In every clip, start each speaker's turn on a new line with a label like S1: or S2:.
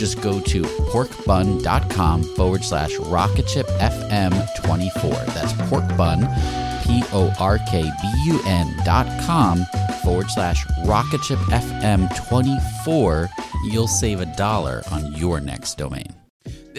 S1: Just go to porkbun.com forward slash rocketshipfm24. That's porkbun, P O R K B U N dot com forward slash rocketshipfm24. You'll save a dollar on your next domain.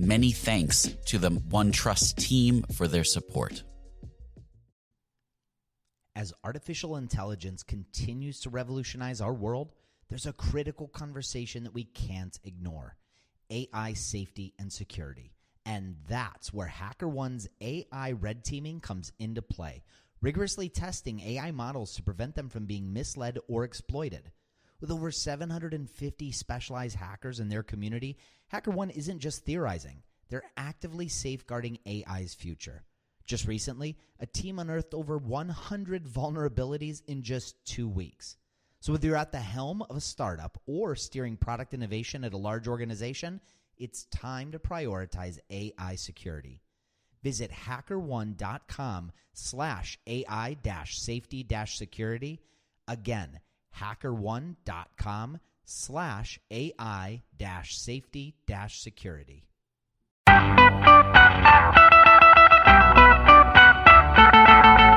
S1: Many thanks to the OneTrust team for their support.
S2: As artificial intelligence continues to revolutionize our world, there's a critical conversation that we can't ignore AI safety and security. And that's where HackerOne's AI red teaming comes into play, rigorously testing AI models to prevent them from being misled or exploited. With over 750 specialized hackers in their community, HackerOne isn't just theorizing, they're actively safeguarding AI's future. Just recently, a team unearthed over 100 vulnerabilities in just two weeks. So, whether you're at the helm of a startup or steering product innovation at a large organization, it's time to prioritize AI security. Visit hackerone.com slash AI safety security. Again, hackerone.com slash AI dash safety dash security.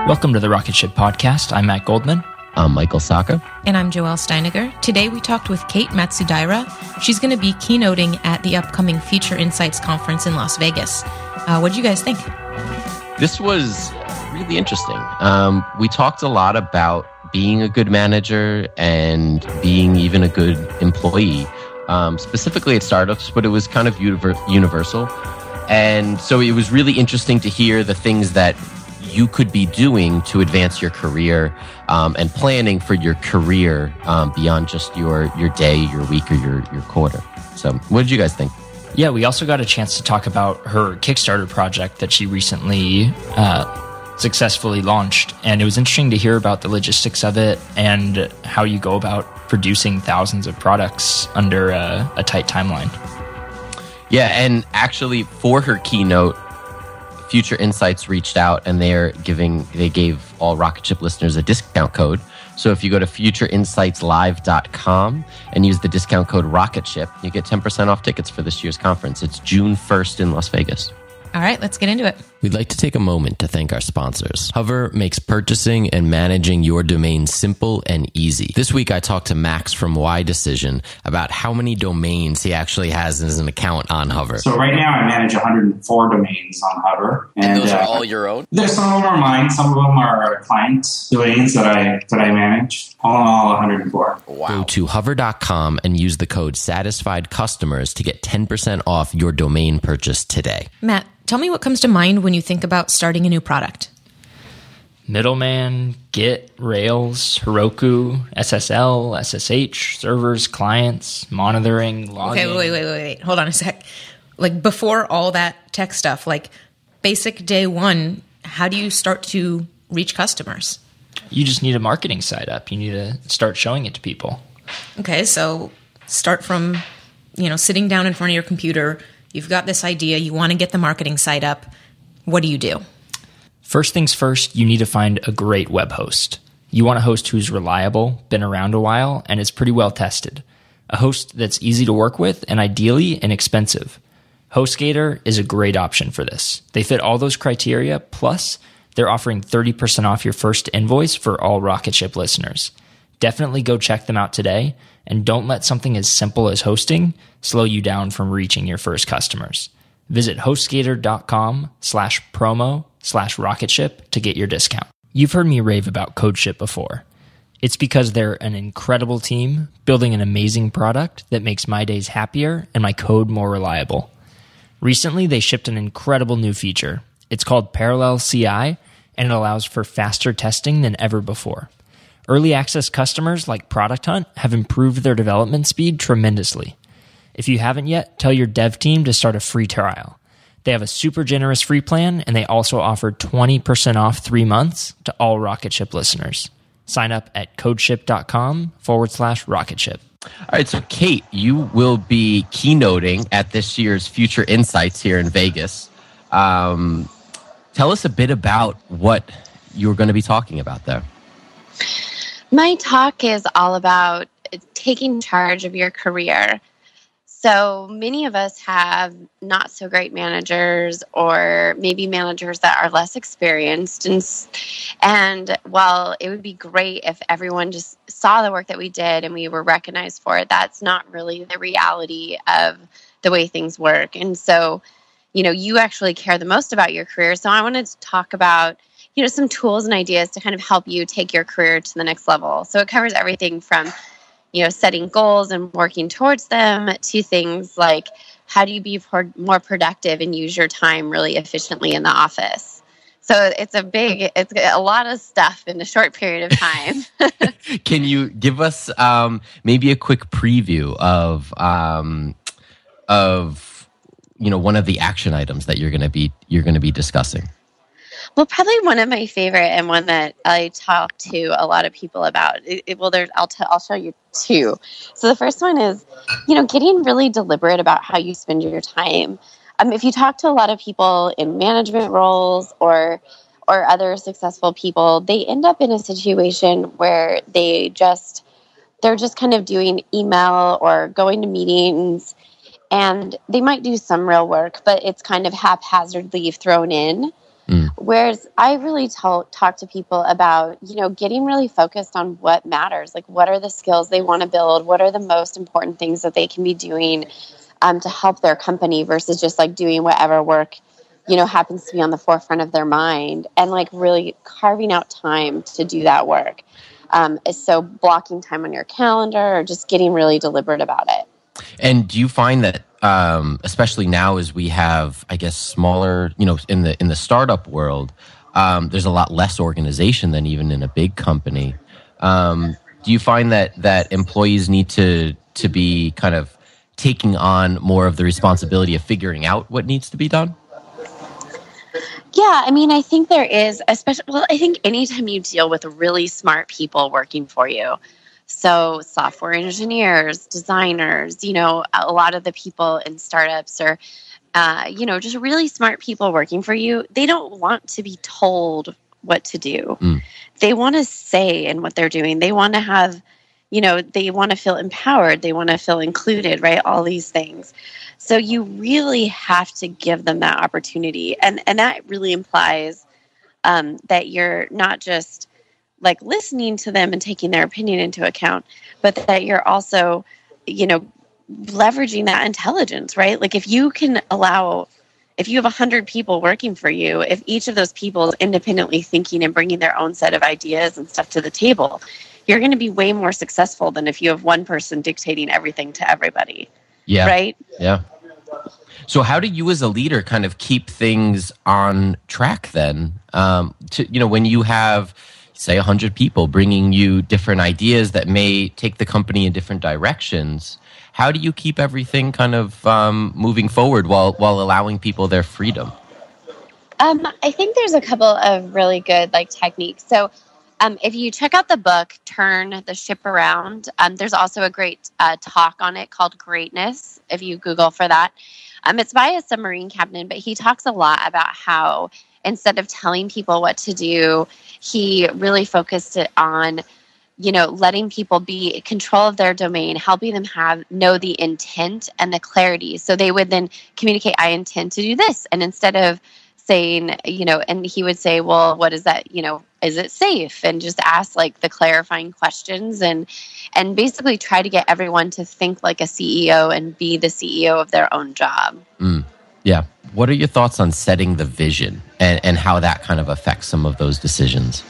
S3: Welcome to the Rocket Ship Podcast. I'm Matt Goldman.
S4: I'm Michael Sacca.
S5: And I'm Joelle Steiniger. Today we talked with Kate Matsudaira. She's going to be keynoting at the upcoming Future Insights Conference in Las Vegas. Uh, what do you guys think?
S4: This was really interesting. Um, we talked a lot about being a good manager and being even a good employee, um, specifically at startups, but it was kind of universal. And so it was really interesting to hear the things that you could be doing to advance your career um, and planning for your career um, beyond just your your day, your week, or your your quarter. So, what did you guys think?
S3: Yeah, we also got a chance to talk about her Kickstarter project that she recently uh, successfully launched, and it was interesting to hear about the logistics of it and how you go about producing thousands of products under a, a tight timeline.
S4: Yeah, and actually, for her keynote, Future Insights reached out and they're giving they gave all Rocket Ship listeners a discount code. So if you go to futureinsightslive.com and use the discount code RocketShip, you get 10% off tickets for this year's conference. It's June 1st in Las Vegas.
S5: All right, let's get into it.
S6: We'd like to take a moment to thank our sponsors. Hover makes purchasing and managing your domain simple and easy. This week I talked to Max from Y Decision about how many domains he actually has as an account on Hover.
S7: So right now I manage 104 domains on Hover.
S1: And, and those uh, are all your own?
S7: There's some of them are mine, some of them are client domains that I that I manage. All in all 104.
S6: Wow. Go to hover.com and use the code satisfied customers to get 10% off your domain purchase today.
S5: Matt Tell me what comes to mind when you think about starting a new product.
S3: Middleman, Git, Rails, Heroku, SSL, SSH, servers, clients, monitoring, logging.
S5: Okay, wait, wait, wait, wait. Hold on a sec. Like before all that tech stuff, like basic day one, how do you start to reach customers?
S3: You just need a marketing site up. You need to start showing it to people.
S5: Okay, so start from, you know, sitting down in front of your computer. You've got this idea. You want to get the marketing site up. What do you do?
S3: First things first, you need to find a great web host. You want a host who's reliable, been around a while, and is pretty well tested. A host that's easy to work with and ideally inexpensive. HostGator is a great option for this. They fit all those criteria, plus they're offering 30% off your first invoice for all Rocketship listeners. Definitely go check them out today, and don't let something as simple as hosting slow you down from reaching your first customers. Visit hostgator.com slash promo slash rocketship to get your discount. You've heard me rave about CodeShip before. It's because they're an incredible team building an amazing product that makes my days happier and my code more reliable. Recently, they shipped an incredible new feature. It's called Parallel CI, and it allows for faster testing than ever before. Early access customers like Product Hunt have improved their development speed tremendously. If you haven't yet, tell your dev team to start a free trial. They have a super generous free plan, and they also offer 20% off three months to all Rocketship listeners. Sign up at codeship.com forward slash rocketship.
S4: All right, so Kate, you will be keynoting at this year's Future Insights here in Vegas. Um, tell us a bit about what you're going to be talking about there.
S8: My talk is all about taking charge of your career so many of us have not so great managers or maybe managers that are less experienced and and while it would be great if everyone just saw the work that we did and we were recognized for it, that's not really the reality of the way things work. And so, you know, you actually care the most about your career. So I wanted to talk about you know some tools and ideas to kind of help you take your career to the next level. So it covers everything from you know setting goals and working towards them to things like how do you be more productive and use your time really efficiently in the office? So it's a big it's a lot of stuff in a short period of time.
S4: Can you give us um, maybe a quick preview of um, of you know one of the action items that you're going to be you're going to be discussing
S8: well, probably one of my favorite and one that I talk to a lot of people about. It, it, well, there's I'll t- I'll show you two. So the first one is, you know, getting really deliberate about how you spend your time. Um, if you talk to a lot of people in management roles or or other successful people, they end up in a situation where they just they're just kind of doing email or going to meetings and they might do some real work, but it's kind of haphazardly thrown in. Whereas I really tell, talk to people about, you know, getting really focused on what matters. Like, what are the skills they want to build? What are the most important things that they can be doing um, to help their company versus just like doing whatever work, you know, happens to be on the forefront of their mind and like really carving out time to do that work. Um, so, blocking time on your calendar or just getting really deliberate about it.
S4: And do you find that, um, especially now, as we have, I guess, smaller, you know, in the in the startup world, um, there's a lot less organization than even in a big company. Um, do you find that that employees need to to be kind of taking on more of the responsibility of figuring out what needs to be done?
S8: Yeah, I mean, I think there is, especially, well, I think anytime you deal with really smart people working for you, so, software engineers, designers, you know, a lot of the people in startups are, uh, you know, just really smart people working for you. They don't want to be told what to do. Mm. They want to say in what they're doing. They want to have, you know, they want to feel empowered. They want to feel included, right? All these things. So you really have to give them that opportunity, and and that really implies um, that you're not just like listening to them and taking their opinion into account, but that you're also, you know, leveraging that intelligence, right? Like if you can allow if you have 100 people working for you, if each of those people is independently thinking and bringing their own set of ideas and stuff to the table, you're going to be way more successful than if you have one person dictating everything to everybody.
S4: Yeah.
S8: Right?
S4: Yeah. So how do you as a leader kind of keep things on track then? Um, to, you know, when you have say 100 people bringing you different ideas that may take the company in different directions how do you keep everything kind of um, moving forward while while allowing people their freedom
S8: Um, I think there's a couple of really good like techniques. So, um, if you check out the book "Turn the Ship Around," um, there's also a great uh, talk on it called "Greatness." If you Google for that, um, it's by a submarine captain, but he talks a lot about how instead of telling people what to do, he really focused it on you know letting people be control of their domain helping them have know the intent and the clarity. So they would then communicate i intend to do this. And instead of saying you know and he would say well what is that you know is it safe? and just ask like the clarifying questions and and basically try to get everyone to think like a ceo and be the ceo of their own job.
S6: Mm, yeah what are your thoughts on setting the vision and and how that kind of affects some of those decisions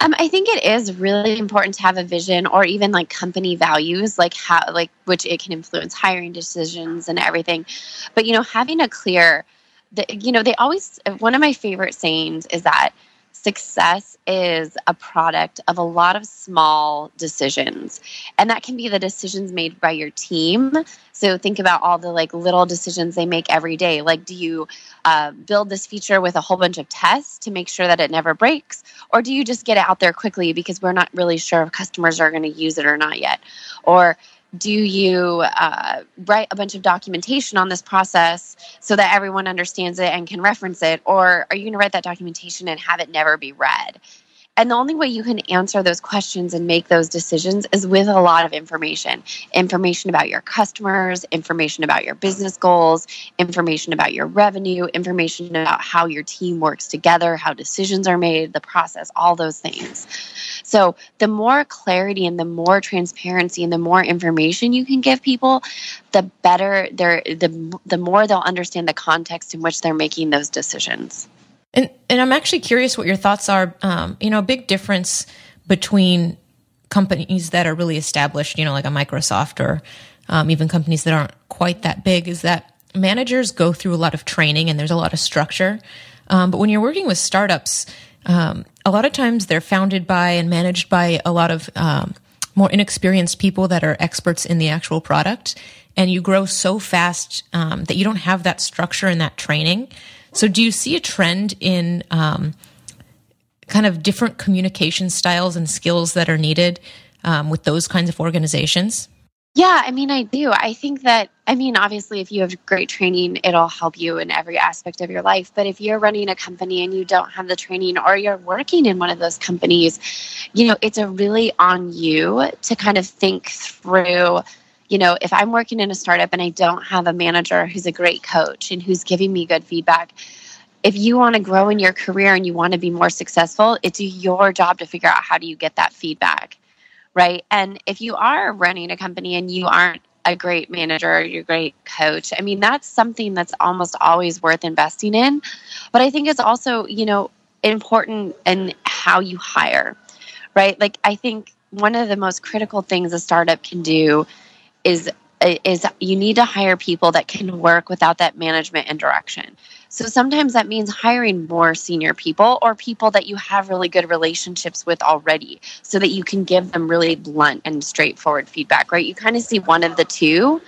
S8: um, I think it is really important to have a vision or even like company values, like how, like, which it can influence hiring decisions and everything. But, you know, having a clear, the, you know, they always, one of my favorite sayings is that success is a product of a lot of small decisions. And that can be the decisions made by your team. So think about all the like little decisions they make every day. Like do you uh, build this feature with a whole bunch of tests to make sure that it never breaks? Or do you just get it out there quickly because we're not really sure if customers are going to use it or not yet? Or do you uh, write a bunch of documentation on this process so that everyone understands it and can reference it? Or are you going to write that documentation and have it never be read? And the only way you can answer those questions and make those decisions is with a lot of information. Information about your customers, information about your business goals, information about your revenue, information about how your team works together, how decisions are made, the process, all those things. So, the more clarity and the more transparency and the more information you can give people, the better they're the the more they'll understand the context in which they're making those decisions.
S5: And and I'm actually curious what your thoughts are. Um, you know, a big difference between companies that are really established, you know, like a Microsoft or um, even companies that aren't quite that big, is that managers go through a lot of training and there's a lot of structure. Um, but when you're working with startups, um, a lot of times they're founded by and managed by a lot of um, more inexperienced people that are experts in the actual product. And you grow so fast um, that you don't have that structure and that training. So, do you see a trend in um, kind of different communication styles and skills that are needed um, with those kinds of organizations?
S8: Yeah, I mean, I do. I think that, I mean, obviously, if you have great training, it'll help you in every aspect of your life. But if you're running a company and you don't have the training or you're working in one of those companies, you know, it's a really on you to kind of think through you know, if I'm working in a startup and I don't have a manager who's a great coach and who's giving me good feedback, if you want to grow in your career and you want to be more successful, it's your job to figure out how do you get that feedback, right? And if you are running a company and you aren't a great manager, you're a great coach, I mean, that's something that's almost always worth investing in. But I think it's also, you know, important in how you hire, right? Like, I think one of the most critical things a startup can do is is you need to hire people that can work without that management and direction. So sometimes that means hiring more senior people or people that you have really good relationships with already so that you can give them really blunt and straightforward feedback, right? You kind of see one of the two.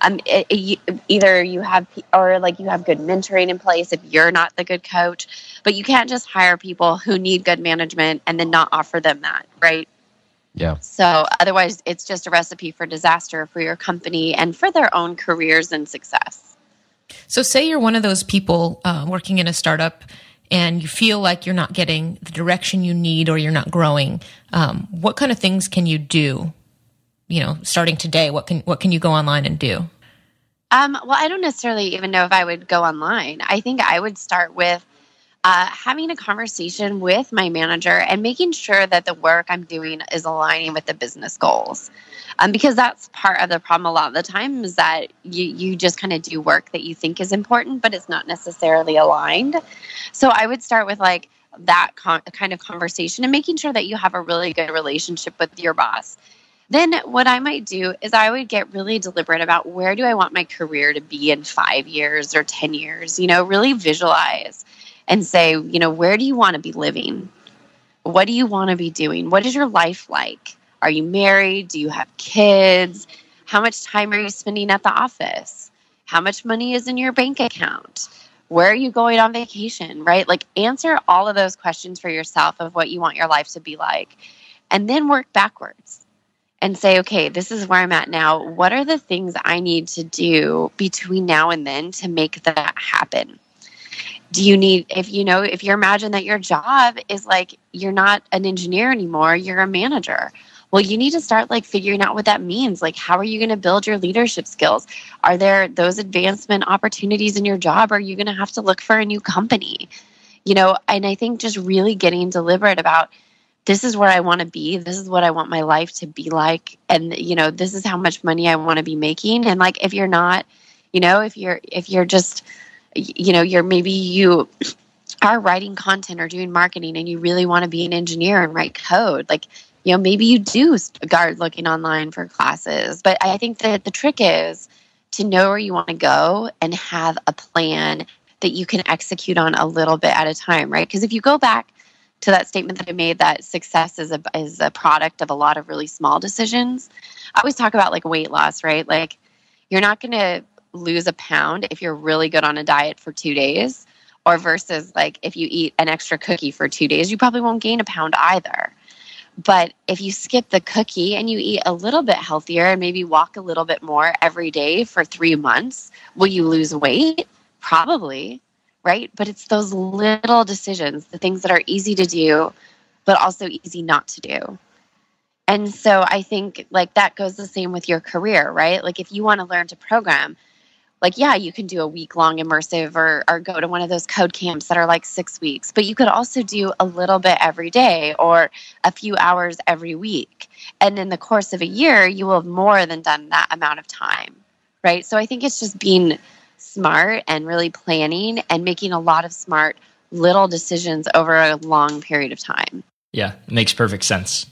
S8: Um, it, it, either you have or like you have good mentoring in place if you're not the good coach, but you can't just hire people who need good management and then not offer them that, right?
S6: Yeah.
S8: So otherwise, it's just a recipe for disaster for your company and for their own careers and success.
S5: So, say you're one of those people uh, working in a startup and you feel like you're not getting the direction you need or you're not growing. Um, what kind of things can you do? You know, starting today, what can what can you go online and do?
S8: Um, well, I don't necessarily even know if I would go online. I think I would start with uh, having a conversation with my manager and making sure that the work I'm doing is aligning with the business goals. Um, because that's part of the problem a lot of the time is that you, you just kind of do work that you think is important, but it's not necessarily aligned. So I would start with like that con- kind of conversation and making sure that you have a really good relationship with your boss. Then what I might do is I would get really deliberate about where do I want my career to be in five years or 10 years, you know, really visualize and say, you know, where do you want to be living? What do you want to be doing? What is your life like? Are you married? Do you have kids? How much time are you spending at the office? How much money is in your bank account? Where are you going on vacation, right? Like answer all of those questions for yourself of what you want your life to be like and then work backwards and say, okay, this is where I'm at now. What are the things I need to do between now and then to make that happen? Do you need, if you know, if you imagine that your job is like you're not an engineer anymore, you're a manager well, you need to start like figuring out what that means. Like, how are you going to build your leadership skills? Are there those advancement opportunities in your job? Are you going to have to look for a new company? You know, and I think just really getting deliberate about this is where I want to be. This is what I want my life to be like. And, you know, this is how much money I want to be making. And like, if you're not, you know, if you're, if you're just, you know, you're maybe you are writing content or doing marketing and you really want to be an engineer and write code, like, you know maybe you do start looking online for classes. But i think that the trick is to know where you want to go and have a plan that you can execute on a little bit at a time right? Because if you go back to that statement that i made that success is a is a product of a lot of really small decisions i always talk about like weight loss right? Like you're not going to lose a pound if you're really good on a diet for 2 days or versus like if you eat an extra cookie for 2 days you probably won't gain a pound either but if you skip the cookie and you eat a little bit healthier and maybe walk a little bit more every day for three months, will you lose weight? Probably, right? But it's those little decisions, the things that are easy to do, but also easy not to do. And so I think like that goes the same with your career, right? Like if you want to learn to program, like yeah you can do a week long immersive or, or go to one of those code camps that are like six weeks but you could also do a little bit every day or a few hours every week. And in the course of a year you will have more than done that amount of time right? So i think it's just being smart and really planning and making a lot of smart little decisions over a long period of time.
S3: Yeah it makes perfect sense.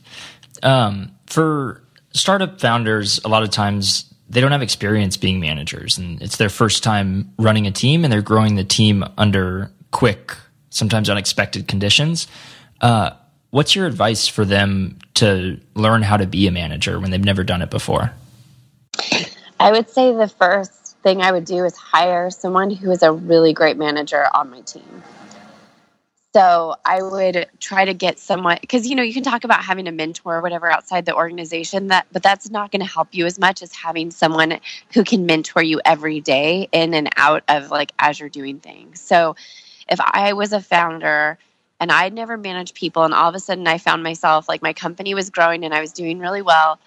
S3: Um, for startup founders a lot of times they don't have experience being managers and it's their first time running a team and they're growing the team under quick, sometimes unexpected conditions. Uh, what's your advice for them to learn how to be a manager when they've never done it before?
S8: I would say the first thing I would do is hire someone who is a really great manager on my team. So I would try to get someone because you know you can talk about having a mentor or whatever outside the organization that but that's not going to help you as much as having someone who can mentor you every day in and out of like as you're doing things. So if I was a founder and I'd never managed people and all of a sudden I found myself like my company was growing and I was doing really well,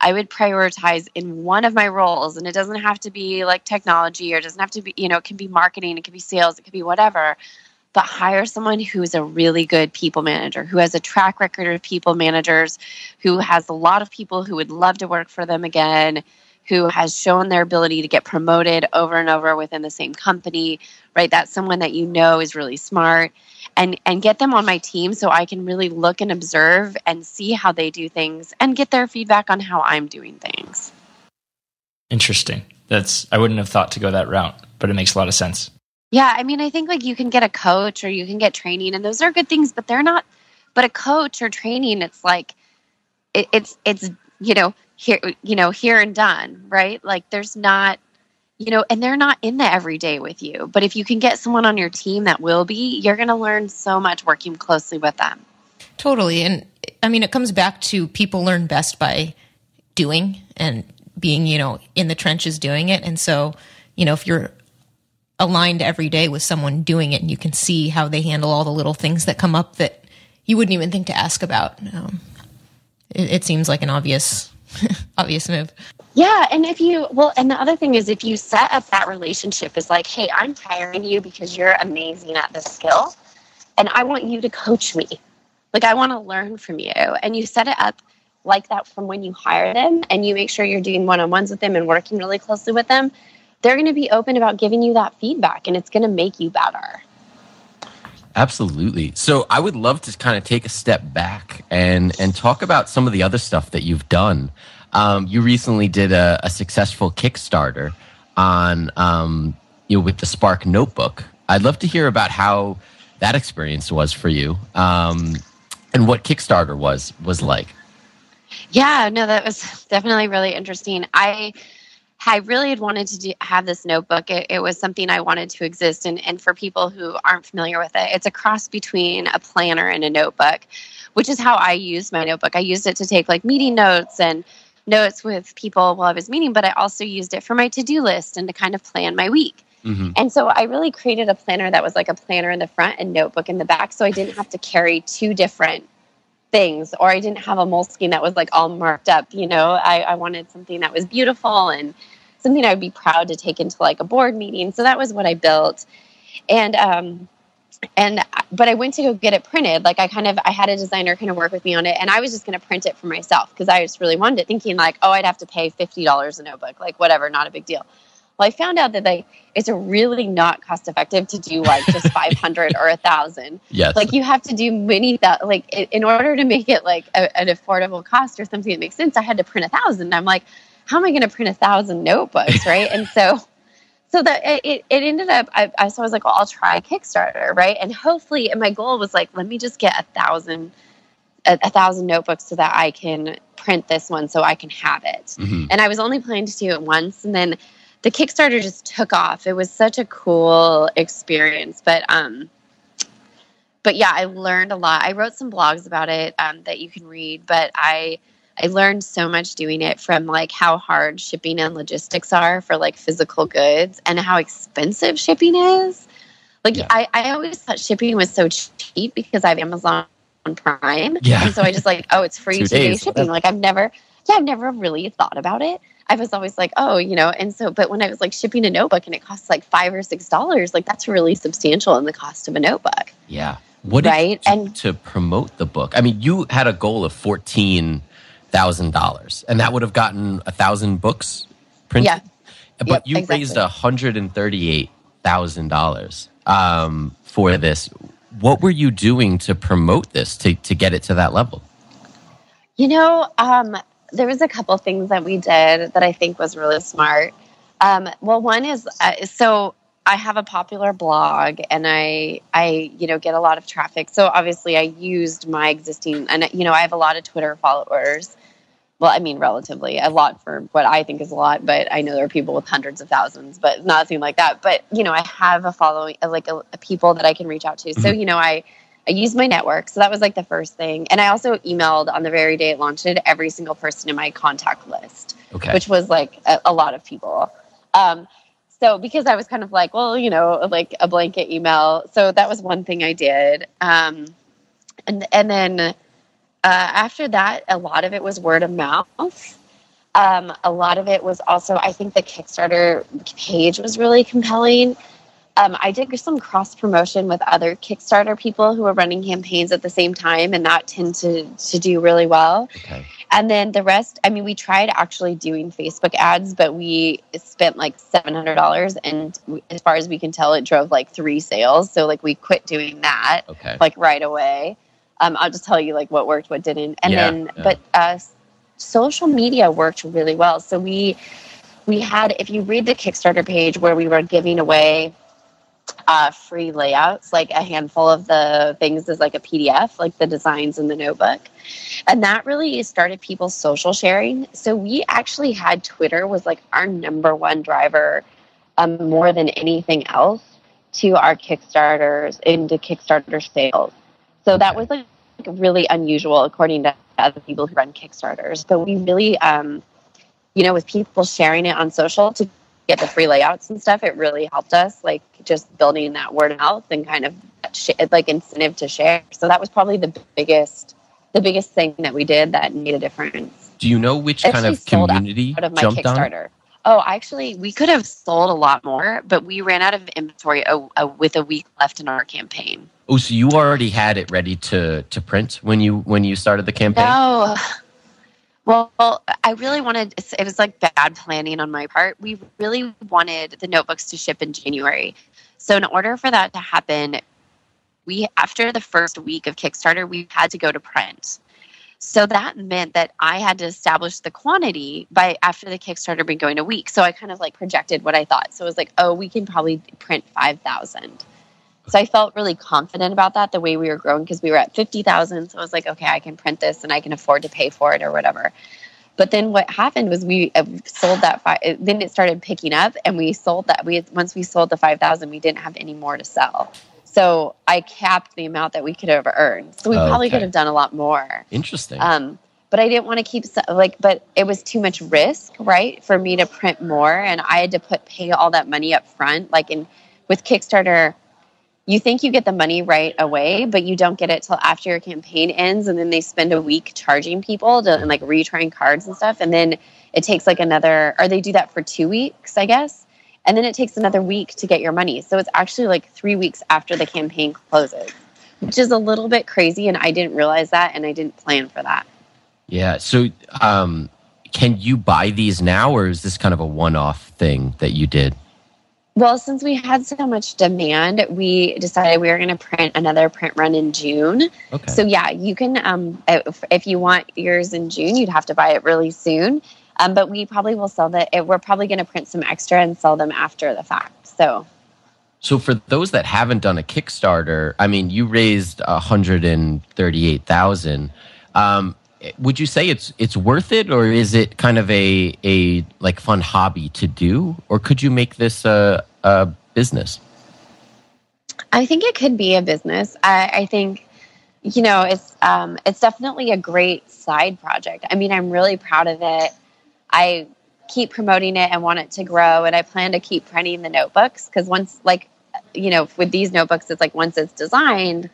S8: I would prioritize in one of my roles and it doesn't have to be like technology or it doesn't have to be you know it can be marketing, it could be sales, it could be whatever but hire someone who is a really good people manager, who has a track record of people managers, who has a lot of people who would love to work for them again, who has shown their ability to get promoted over and over within the same company, right? That's someone that you know is really smart. And, and get them on my team so I can really look and observe and see how they do things and get their feedback on how I'm doing things.
S3: Interesting. That's I wouldn't have thought to go that route, but it makes a lot of sense.
S8: Yeah, I mean, I think like you can get a coach or you can get training, and those are good things, but they're not. But a coach or training, it's like it, it's it's you know here you know here and done, right? Like there's not you know, and they're not in the everyday with you. But if you can get someone on your team that will be, you're going to learn so much working closely with them.
S5: Totally, and I mean, it comes back to people learn best by doing and being, you know, in the trenches doing it. And so, you know, if you're aligned every day with someone doing it and you can see how they handle all the little things that come up that you wouldn't even think to ask about. Um, it, it seems like an obvious, obvious move.
S8: Yeah, and if you well, and the other thing is if you set up that relationship is like, hey, I'm hiring you because you're amazing at this skill, and I want you to coach me. Like I want to learn from you, and you set it up like that from when you hire them, and you make sure you're doing one on ones with them and working really closely with them they're going to be open about giving you that feedback and it's going to make you better.
S4: Absolutely. So I would love to kind of take a step back and and talk about some of the other stuff that you've done. Um, you recently did a, a Kickstarter Kickstarter on um, you know with the Spark Notebook. I'd love to hear about how that experience was for you um, and what Kickstarter was was like.
S8: Yeah, no, that was definitely really interesting. I I really had wanted to do, have this notebook. It, it, was something I wanted to exist. And, and for people who aren't familiar with it, it's a cross between a planner and a notebook, which is how I used my notebook. I used it to take like meeting notes and notes with people while I was meeting, but I also used it for my to do list and to kind of plan my week. Mm-hmm. And so I really created a planner that was like a planner in the front and notebook in the back. So I didn't have to carry two different things or I didn't have a Moleskine that was like all marked up. You know, I, I wanted something that was beautiful and something I would be proud to take into like a board meeting. So that was what I built. And, um, and but I went to go get it printed. Like I kind of I had a designer kind of work with me on it, and I was just going to print it for myself because I just really wanted it, thinking like, oh, I'd have to pay fifty dollars a notebook, like whatever, not a big deal. Well, I found out that like it's really not cost effective to do like just 500 or a thousand.
S6: Yes.
S8: Like you have to do many that like in order to make it like a, an affordable cost or something that makes sense. I had to print a thousand. I'm like, how am I going to print a thousand notebooks, right? and so, so that it, it ended up. I, I so I was like, well, I'll try Kickstarter, right? And hopefully, and my goal was like, let me just get a thousand a, a, thousand notebooks so that I can print this one so I can have it. Mm-hmm. And I was only planning to do it once, and then the Kickstarter just took off. It was such a cool experience, but um, but yeah, I learned a lot. I wrote some blogs about it um, that you can read, but I I learned so much doing it from like how hard shipping and logistics are for like physical goods and how expensive shipping is. Like yeah. I, I always thought shipping was so cheap because I have Amazon Prime. Yeah. And so I just like, oh, it's free two shipping. Like I've never yeah, I've never really thought about it. I was always like, oh, you know, and so, but when I was like shipping a notebook and it costs like five or six dollars, like that's really substantial in the cost of a notebook.
S6: Yeah. What right? and to promote the book? I mean, you had a goal of fourteen thousand dollars, and that would have gotten a thousand books printed. Yeah. But yep, you exactly. raised hundred and thirty-eight thousand um, dollars for this. What were you doing to promote this to to get it to that level?
S8: You know, um, there was a couple things that we did that I think was really smart. Um, well, one is uh, so I have a popular blog and I I you know get a lot of traffic. So obviously I used my existing and you know I have a lot of Twitter followers. Well, I mean relatively a lot for what I think is a lot, but I know there are people with hundreds of thousands, but nothing like that. But you know I have a following like a, a people that I can reach out to. So mm-hmm. you know I I used my network. So that was like the first thing. And I also emailed on the very day it launched it every single person in my contact list, okay. which was like a, a lot of people. Um, so because I was kind of like, well, you know, like a blanket email. So that was one thing I did. Um, and and then uh, after that, a lot of it was word of mouth. Um, a lot of it was also, I think the Kickstarter page was really compelling um, I did some cross promotion with other Kickstarter people who were running campaigns at the same time, and that tended to, to do really well. Okay. And then the rest, I mean, we tried actually doing Facebook ads, but we spent like $700. And we, as far as we can tell, it drove like three sales. So, like, we quit doing that okay. like right away. Um, I'll just tell you like what worked, what didn't. And yeah, then, yeah. but uh, social media worked really well. So, we, we had, if you read the Kickstarter page where we were giving away uh, free layouts, like a handful of the things is like a PDF, like the designs in the notebook. And that really started people's social sharing. So we actually had Twitter was like our number one driver um, more than anything else to our Kickstarters into Kickstarter sales. So that was like really unusual according to other people who run Kickstarters. But we really, um, you know, with people sharing it on social to get the free layouts and stuff, it really helped us, like just building that word of mouth and kind of sh- like incentive to share. So that was probably the biggest, the biggest thing that we did that made a difference.
S6: Do you know which kind of community out of my jumped Kickstarter? On?
S8: Oh, actually, we could have sold a lot more, but we ran out of inventory a, a, with a week left in our campaign.
S6: Oh, so you already had it ready to to print when you when you started the campaign?
S8: No, well, I really wanted, it was like bad planning on my part. We really wanted the notebooks to ship in January. So, in order for that to happen, we, after the first week of Kickstarter, we had to go to print. So that meant that I had to establish the quantity by after the Kickstarter been going a week. So I kind of like projected what I thought. So it was like, oh, we can probably print 5,000. So I felt really confident about that the way we were growing because we were at 50,000. So I was like, okay, I can print this and I can afford to pay for it or whatever. But then what happened was we uh, sold that five. Then it started picking up, and we sold that. We once we sold the five thousand, we didn't have any more to sell. So I capped the amount that we could have earned. So we probably could have done a lot more.
S4: Interesting.
S8: Um, but I didn't want to keep like, but it was too much risk, right, for me to print more, and I had to put pay all that money up front. Like in with Kickstarter, you think you get the money right away, but you don't get it till after your campaign ends, and then they spend a week charging people to and like retrying cards and stuff, and then it takes like another, or they do that for two weeks, I guess, and then it takes another week to get your money. So it's actually like three weeks after the campaign closes, which is a little bit crazy, and I didn't realize that, and I didn't plan for that.
S4: yeah. So, um, can you buy these now, or is this kind of a one-off thing that you did?
S8: Well, since we had so much demand, we decided we were going to print another print run in June.
S4: Okay.
S8: So yeah, you can um, if, if you want yours in June, you'd have to buy it really soon. Um, but we probably will sell that. We're probably going to print some extra and sell them after the fact. So
S4: So for those that haven't done a Kickstarter, I mean, you raised a hundred and thirty-eight thousand. Um, would you say it's it's worth it, or is it kind of a a like fun hobby to do, or could you make this a a business?
S8: I think it could be a business. I, I think, you know, it's um, it's definitely a great side project. I mean, I'm really proud of it. I keep promoting it and want it to grow, and I plan to keep printing the notebooks because once, like, you know, with these notebooks, it's like once it's designed,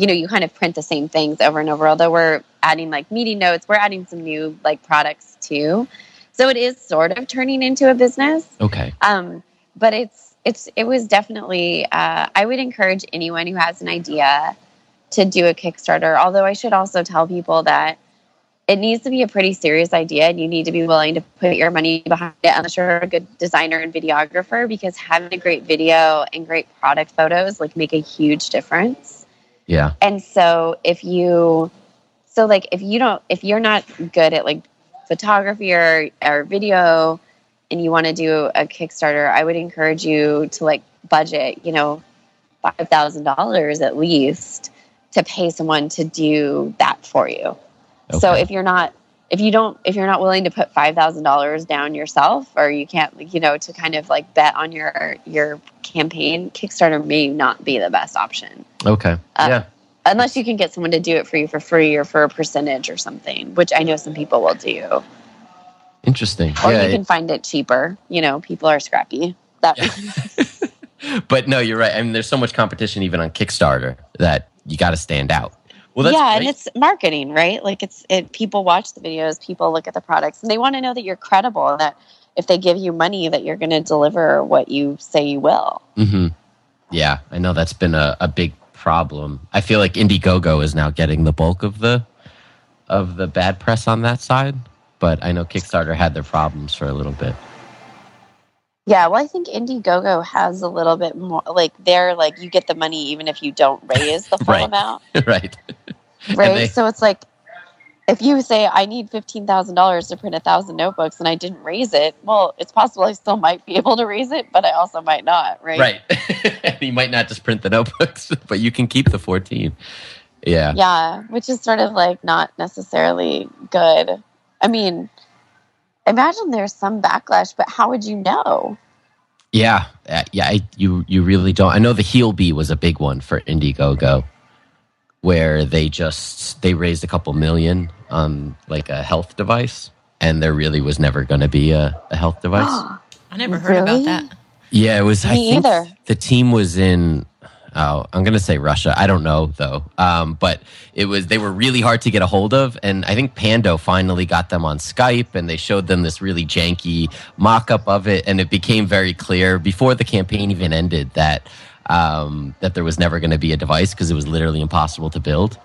S8: you know, you kind of print the same things over and over. Although we're adding like meeting notes, we're adding some new like products too. So it is sort of turning into a business
S4: Okay.
S8: um, but it's it's it was definitely uh, i would encourage anyone who has an idea to do a kickstarter although i should also tell people that it needs to be a pretty serious idea and you need to be willing to put your money behind it unless you're a good designer and videographer because having a great video and great product photos like make a huge difference
S4: Yeah.
S8: and so if you so like if you don't if you're not good at like photography or or video and you want to do a kickstarter i would encourage you to like budget you know $5000 at least to pay someone to do that for you so if you're not if you don't if you're not willing to put $5000 down yourself or you can't you know to kind of like bet on your your campaign kickstarter may not be the best option
S4: Okay.
S8: Uh,
S4: yeah.
S8: unless you can get someone to do it for you for free or for a percentage or something, which I know some people will do.
S4: Interesting.
S8: Or
S4: yeah.
S8: you can find it cheaper. You know, people are scrappy. That
S4: but no, you're right. I mean, there's so much competition even on Kickstarter that you got to stand out. Well,
S8: yeah, and it's marketing, right? Like it's it. People watch the videos, people look at the products, and they want to know that you're credible. and That if they give you money, that you're going to deliver what you say you will.
S4: Mm-hmm. Yeah, I know that's been a, a big problem. I feel like Indiegogo is now getting the bulk of the of the bad press on that side, but I know Kickstarter had their problems for a little bit.
S8: Yeah, well, I think Indiegogo has a little bit more. Like they're like you get the money even if you don't raise the full
S4: Right.
S8: amount.
S4: right.
S8: Right?
S4: they-
S8: so it's like if you say I need fifteen thousand dollars to print a thousand notebooks and I didn't raise it, well, it's possible I still might be able to raise it, but I also might not, right?
S4: Right. you might not just print the notebooks, but you can keep the 14. Yeah.
S8: Yeah, which is sort of like not necessarily good. I mean, imagine there's some backlash, but how would you know?
S4: Yeah. Uh, yeah, I, you you really don't. I know the Healbe was a big one for Indiegogo where they just they raised a couple million on like a health device and there really was never going to be a, a health device.
S5: I never heard
S8: Really?
S5: about that.
S4: Yeah, it was. I think
S8: either.
S4: the team was in. Oh, I'm gonna say Russia. I don't know though. Um, but it was. They were really hard to get a hold of, and I think Pando finally got them on Skype, and they showed them this really janky mock-up of it, and it became very clear before the campaign even ended that um, that there was never going to be a device because it was literally impossible to build.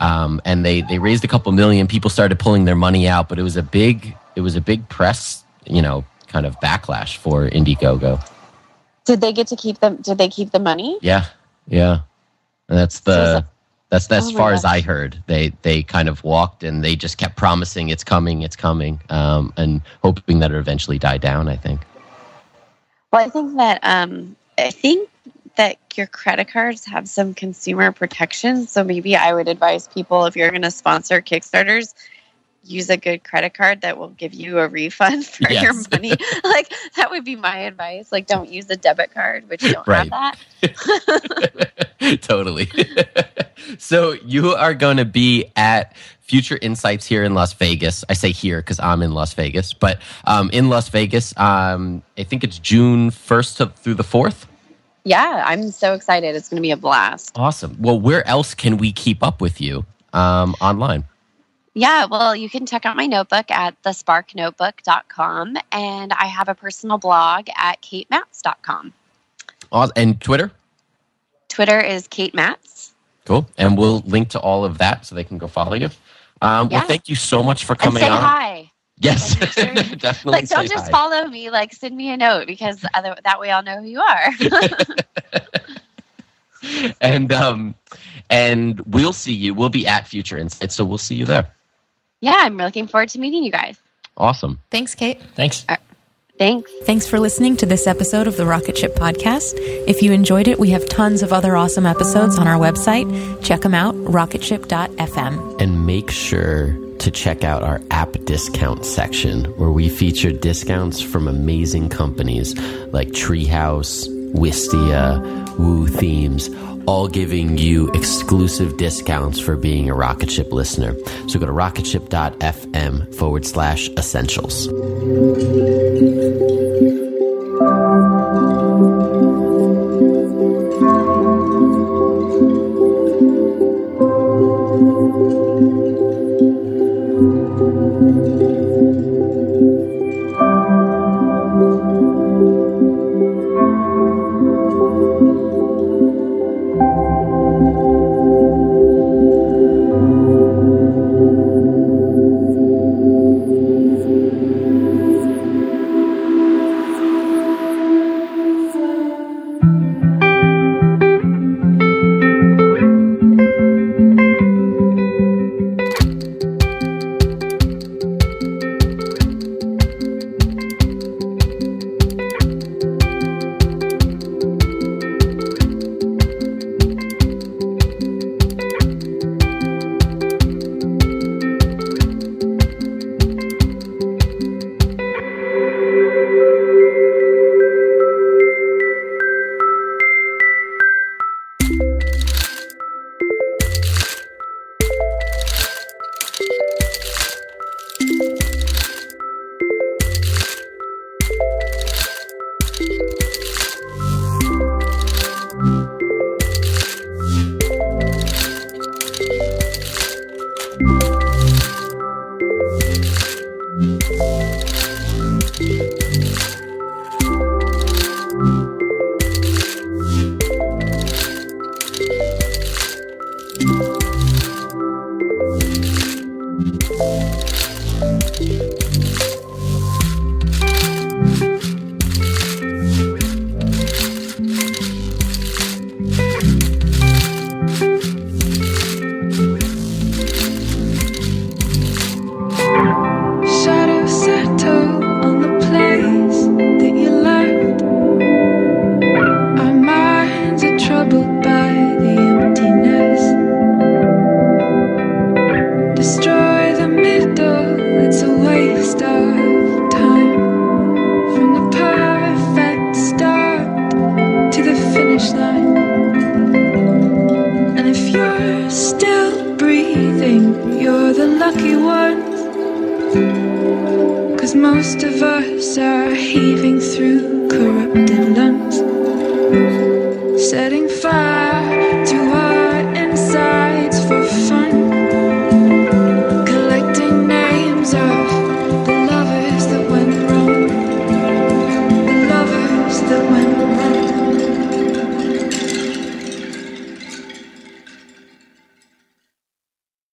S4: Um, and they they raised a couple million. People started pulling their money out, but it was a big it was a big press, you know, kind of backlash for Indiegogo.
S8: Did they get to keep them? Did they keep the money?
S4: Yeah, yeah. And that's
S8: So
S4: the
S8: it-
S4: that's that's
S8: Oh my
S4: far as. I heard. They they kind of walked and they just kept promising it's coming, it's coming, um, and hoping that it eventually died down. I think.
S8: Well, I think that um, I think that your credit cards have some consumer protection. So maybe I would advise people if you're going to sponsor Kickstarters, use a good credit card that will give you a refund for
S4: Yes.
S8: your money. like that would be my advice. Like don't use a debit card, which don't
S4: Right.
S8: have that.
S4: totally. so you are going to be at Future Insights here in Las Vegas. I say here because I'm in Las Vegas, but um, in Las Vegas, um, I think it's June 1st to, through the 4th.
S8: Yeah, I'm so excited. It's going to be a blast.
S4: Awesome. Well, where else can we keep up with you um, online?
S8: Yeah, well, you can check out my notebook at thesparknotebook.com and I have a personal blog at katemats.com.
S4: Aw- And Twitter?
S8: Twitter is Kate Mats.
S4: Cool. And we'll link to all of that so they can go follow you. Um,
S8: Yeah.
S4: Well, thank you so much for
S8: And
S4: coming
S8: say
S4: on.
S8: hi.
S4: Yes,
S8: Like, make sure-
S4: definitely.
S8: Like, don't just
S4: hi.
S8: follow me. Like, send me a note because other, that way I'll know who you are.
S4: and um and we'll see you we'll be at future insights so we'll see you there
S8: yeah, I'm looking forward to meeting you guys.
S4: awesome
S5: Thanks, Kate.
S3: Thanks.
S8: Thanks.
S5: Thanks for listening to this episode of the Rocket Ship Podcast. If you enjoyed it, we have tons of other awesome episodes on our website. Check them out, rocketship.fm.
S6: And make sure to check out our app discount section where we feature discounts from amazing companies like Treehouse, Wistia, Woo Themes, all giving you exclusive discounts for being a Rocket Ship listener. So go to rocketship.fm forward slash essentials.